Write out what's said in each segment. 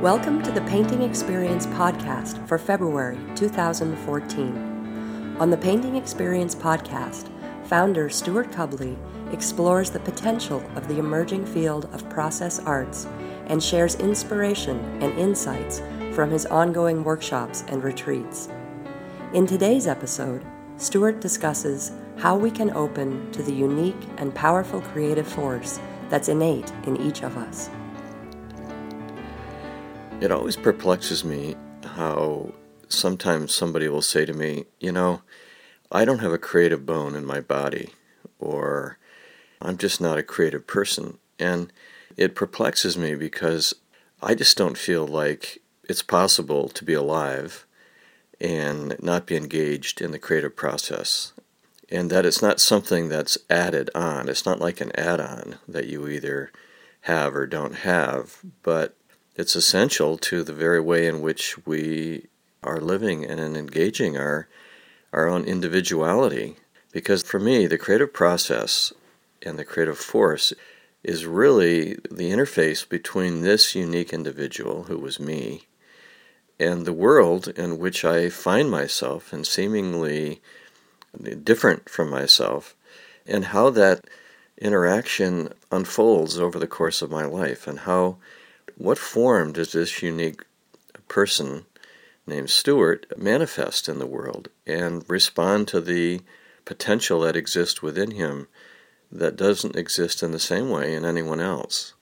Welcome to the Painting Experience podcast for February 2014. On the Painting Experience podcast, founder Stewart Cubley explores the potential of the emerging field of process arts and shares inspiration and insights from his ongoing workshops and retreats. In today's episode, Stewart discusses how we can open to the unique and powerful creative force that's innate in each of us. It always perplexes me how sometimes somebody will say to me, you know, I don't have a creative bone in my body, or I'm just not a creative person. And it perplexes me because I just don't feel like it's possible to be alive and not be engaged in the creative process. And that it's not something that's added on. It's not like an add on that you either have or don't have, but it's essential to the very way in which we are living and engaging our, our own individuality. Because for me, the creative process and the creative force is really the interface between this unique individual, who was me, and the world in which I find myself and seemingly different from myself, and how that interaction unfolds over the course of my life, and how what form does this unique person named Stewart manifest in the world and respond to the potential that exists within him that doesn't exist in the same way in anyone else.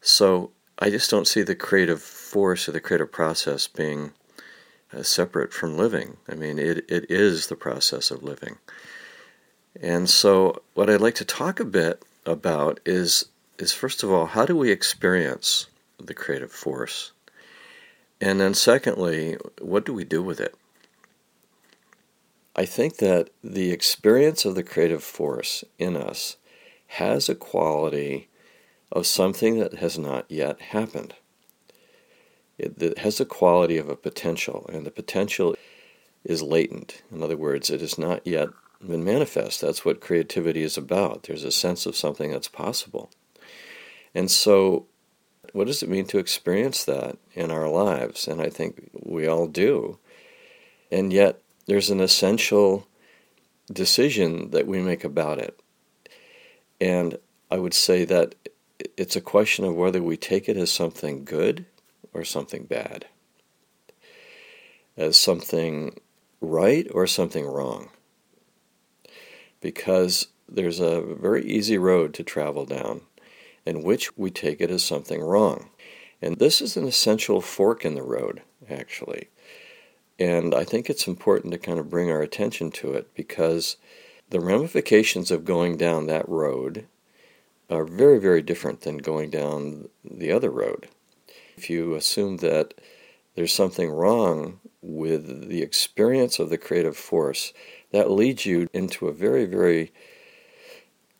So I just don't see the creative force or the creative process being uh, separate from living. I mean, it, it is the process of living. And so, what I'd like to talk a bit about is, is first of all, how do we experience the creative force? And then, secondly, what do we do with it? I think that the experience of the creative force in us has a quality of something that has not yet happened. It, has a quality of a potential, and the potential is latent. In other words, it has not yet been manifest. That's what creativity is about. There's a sense of something that's possible. And so, what does it mean to experience that in our lives? And I think we all do. And yet, there's an essential decision that we make about it. And I would say that it's a question of whether we take it as something good or something bad, as something right or something wrong. Because there's a very easy road to travel down in which we take it as something wrong. And this is an essential fork in the road, actually. And I think it's important to kind of bring our attention to it because the ramifications of going down that road are very, very different than going down the other road. If you assume that there's something wrong with the experience of the creative force, that leads you into a very, very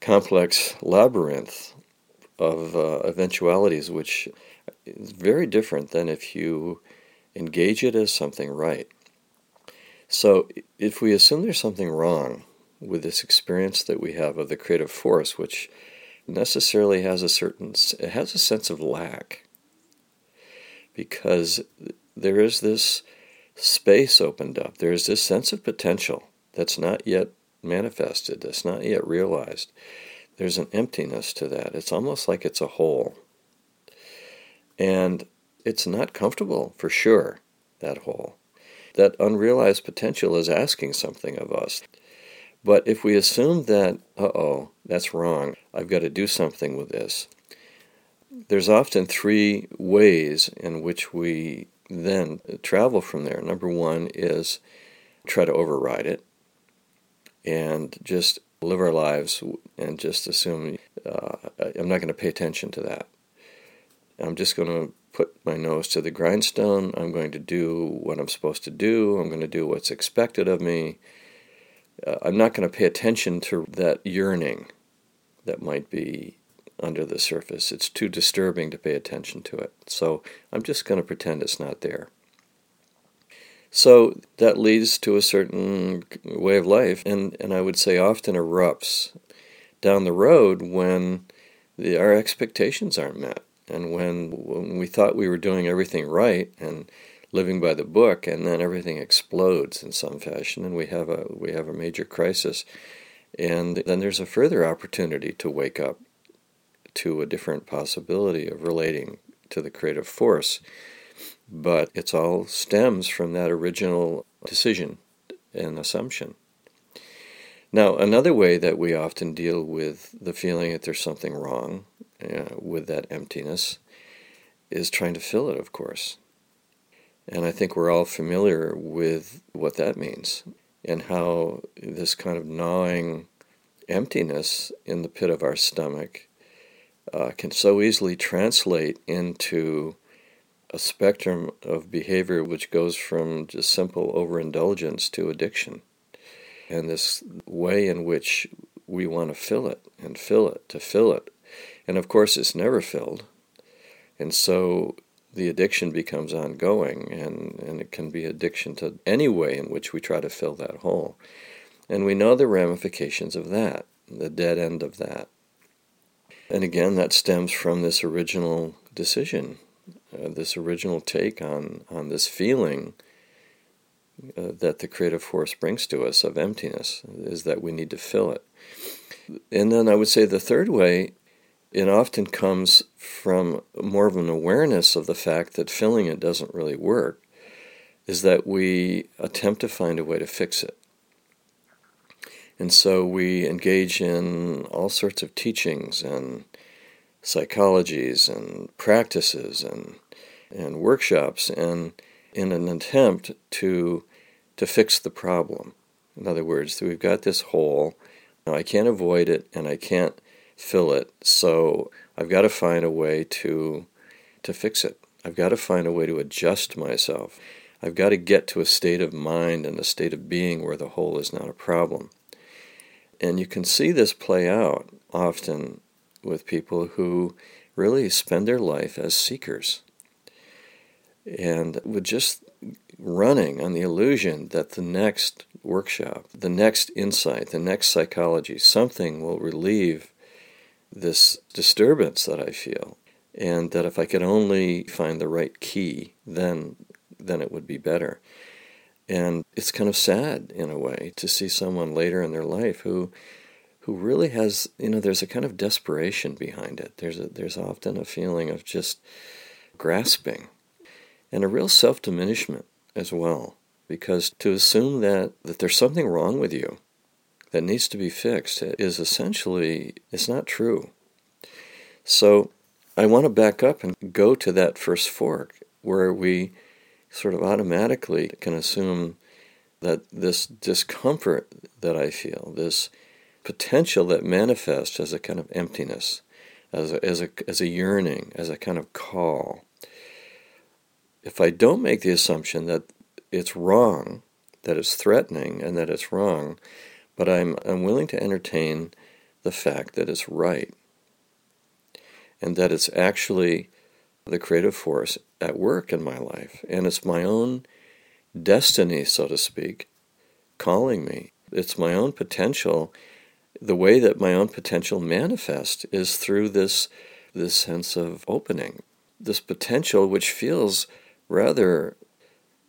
complex labyrinth of uh, eventualities, which is very different than if you engage it as something right. So, if we assume there's something wrong with this experience that we have of the creative force, which necessarily has a certain it has a sense of lack because there is this space opened up there is this sense of potential that's not yet manifested that's not yet realized there's an emptiness to that. It's almost like it's a hole. And it's not comfortable for sure that hole. That unrealized potential is asking something of us. But if we assume that, uh oh, that's wrong, I've got to do something with this, there's often three ways in which we then travel from there. Number one is try to override it and just live our lives and just assume uh, I'm not going to pay attention to that. I'm just going to put my nose to the grindstone. I'm going to do what I'm supposed to do. I'm going to do what's expected of me uh, I'm not going to pay attention to that yearning that might be under the surface. It's too disturbing to pay attention to it. So I'm just going to pretend it's not there. So that leads to a certain way of life, and, and I would say often erupts down the road when the, our expectations aren't met. And when, when we thought we were doing everything right and living by the book, and then everything explodes in some fashion, and we have a we have a major crisis, and then there's a further opportunity to wake up to a different possibility of relating to the creative force. But it's all stems from that original decision and assumption. Now, another way that we often deal with the feeling that there's something wrong uh, with that emptiness is trying to fill it, of course. And I think we're all familiar with what that means and how this kind of gnawing emptiness in the pit of our stomach uh, can so easily translate into a spectrum of behavior which goes from just simple overindulgence to addiction. And this way in which we want to fill it and fill it to fill it. And of course, it's never filled. And so the addiction becomes ongoing, and, and it can be addiction to any way in which we try to fill that hole. And we know the ramifications of that, the dead end of that. And again, that stems from this original decision, uh, this original take on, on this feeling uh, that the creative force brings to us of emptiness, is that we need to fill it. And then I would say the third way it often comes from more of an awareness of the fact that filling it doesn't really work, is that we attempt to find a way to fix it. And so we engage in all sorts of teachings and psychologies and practices and, and workshops and in an attempt to, to fix the problem. In other words, we've got this hole, now I can't avoid it and I can't fill it. So I've got to find a way to to fix it. I've got to find a way to adjust myself. I've got to get to a state of mind and a state of being where the hole is not a problem. And you can see this play out often with people who really spend their life as seekers and with just running on the illusion that the next workshop, the next insight, the next psychology, something will relieve this disturbance that I feel, and that if I could only find the right key, then then it would be better. And it's kind of sad in a way to see someone later in their life who who really has you know there's a kind of desperation behind it. There's a, there's often a feeling of just grasping and a real self-diminishment as well because to assume that that there's something wrong with you that needs to be fixed is essentially it's not true. So I want to back up and go to that first fork where we sort of automatically can assume that this discomfort that I feel, this potential that manifests as a kind of emptiness, as a, as a, as a yearning, as a kind of call. If I don't make the assumption that it's wrong, that it's threatening, and that it's wrong, but I'm, I'm willing to entertain the fact that it's right and that it's actually the creative force at work in my life. And it's my own destiny, so to speak, calling me. It's my own potential. The way that my own potential manifests is through this, this sense of opening, this potential which feels rather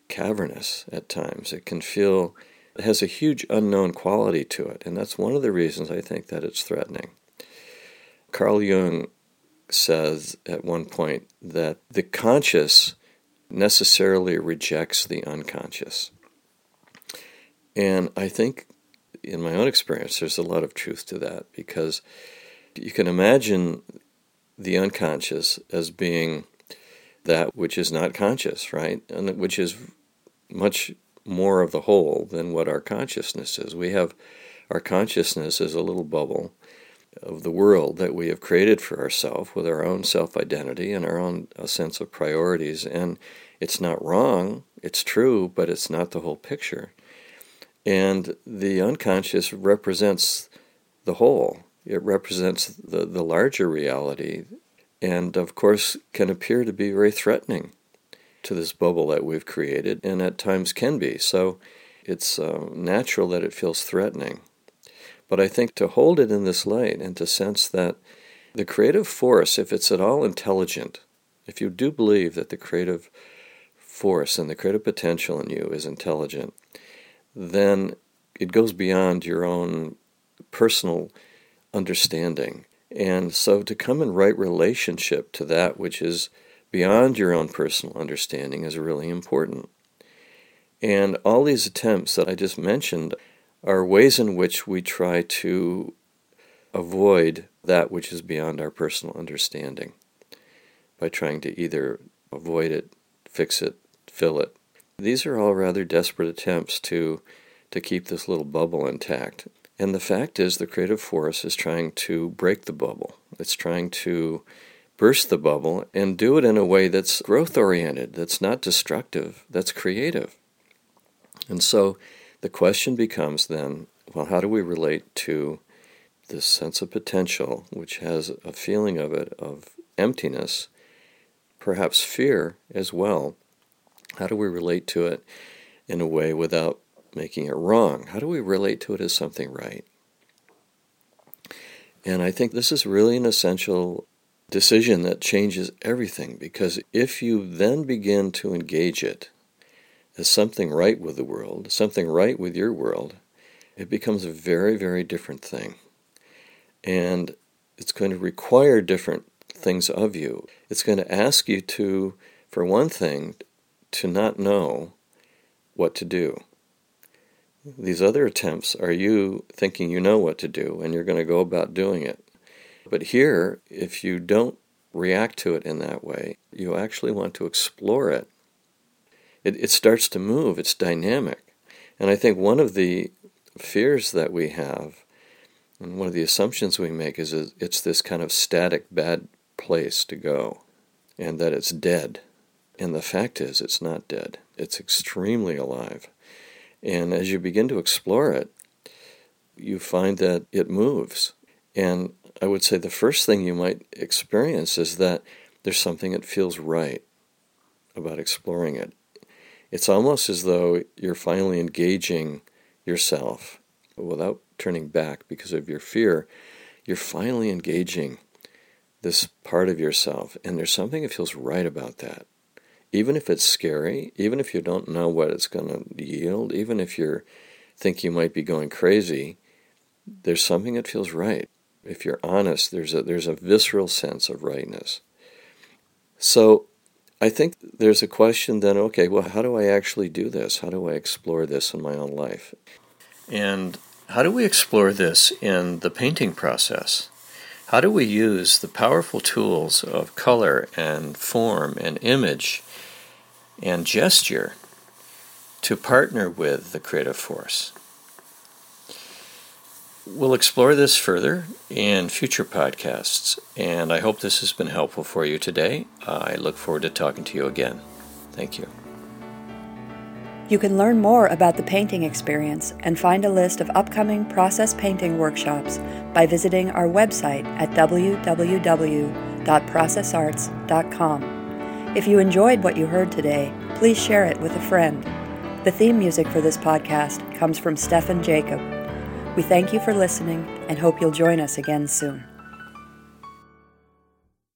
cavernous at times. It can feel it has a huge unknown quality to it, and that's one of the reasons I think that it's threatening. Carl Jung says at one point that the conscious necessarily rejects the unconscious. And I think, in my own experience, there's a lot of truth to that because you can imagine the unconscious as being that which is not conscious, right? And which is much more of the whole than what our consciousness is. We have our consciousness is a little bubble of the world that we have created for ourselves with our own self identity and our own sense of priorities. And it's not wrong, it's true, but it's not the whole picture. And the unconscious represents the whole, it represents the, the larger reality, and of course can appear to be very threatening to this bubble that we've created, and at times can be. So it's uh, natural that it feels threatening. But I think to hold it in this light and to sense that The creative force, if it's at all intelligent, if you do believe that the creative force and the creative potential in you is intelligent, then it goes beyond your own personal understanding. And so to come in right relationship to that which is beyond your own personal understanding is really important. And all these attempts that I just mentioned are ways in which we try to avoid that which is beyond our personal understanding by trying to either avoid it, fix it, fill it. These are all rather desperate attempts to, to keep this little bubble intact. And the fact is, the creative force is trying to break the bubble. It's trying to burst the bubble and do it in a way that's growth oriented, that's not destructive, that's creative. And so the question becomes then well, how do we relate to this sense of potential, which has a feeling of it of emptiness, perhaps fear as well? How do we relate to it in a way without making it wrong? How do we relate to it as something right? And I think this is really an essential decision that changes everything because if you then begin to engage it as something right with the world, something right with your world, it becomes a very, very different thing. And it's going to require different things of you. It's going to ask you to, for one thing, to not know what to do. These other attempts are you thinking you know what to do and you're going to go about doing it. But here, if you don't react to it in that way, you actually want to explore it. It, it starts to move, it's dynamic. And I think one of the fears that we have, and one of the assumptions we make, is it's this kind of static, bad place to go, and that it's dead. And the fact is, it's not dead, it's extremely alive. And as you begin to explore it, you find that it moves. And I would say the first thing you might experience is that there's something that feels right about exploring it. It's almost as though you're finally engaging yourself without turning back because of your fear. You're finally engaging this part of yourself, and there's something that feels right about that. Even if it's scary, even if you don't know what it's going to yield, even if you think you might be going crazy, there's something that feels right if you're honest, there's a there's a visceral sense of rightness. So I think there's a question then, okay, well, how do I actually do this? How do I explore this in my own life? And how do we explore this in the painting process? How do we use the powerful tools of color and form and image and gesture to partner with the creative force? We'll explore this further in future podcasts, and I hope this has been helpful for you today. I look forward to talking to you again. Thank you. You can learn more about the painting experience and find a list of upcoming process painting workshops by visiting our website at www.processarts.com. If you enjoyed what you heard today, please share it with a friend. The theme music for this podcast comes from Stefan Jacob. We thank you for listening and hope you'll join us again soon.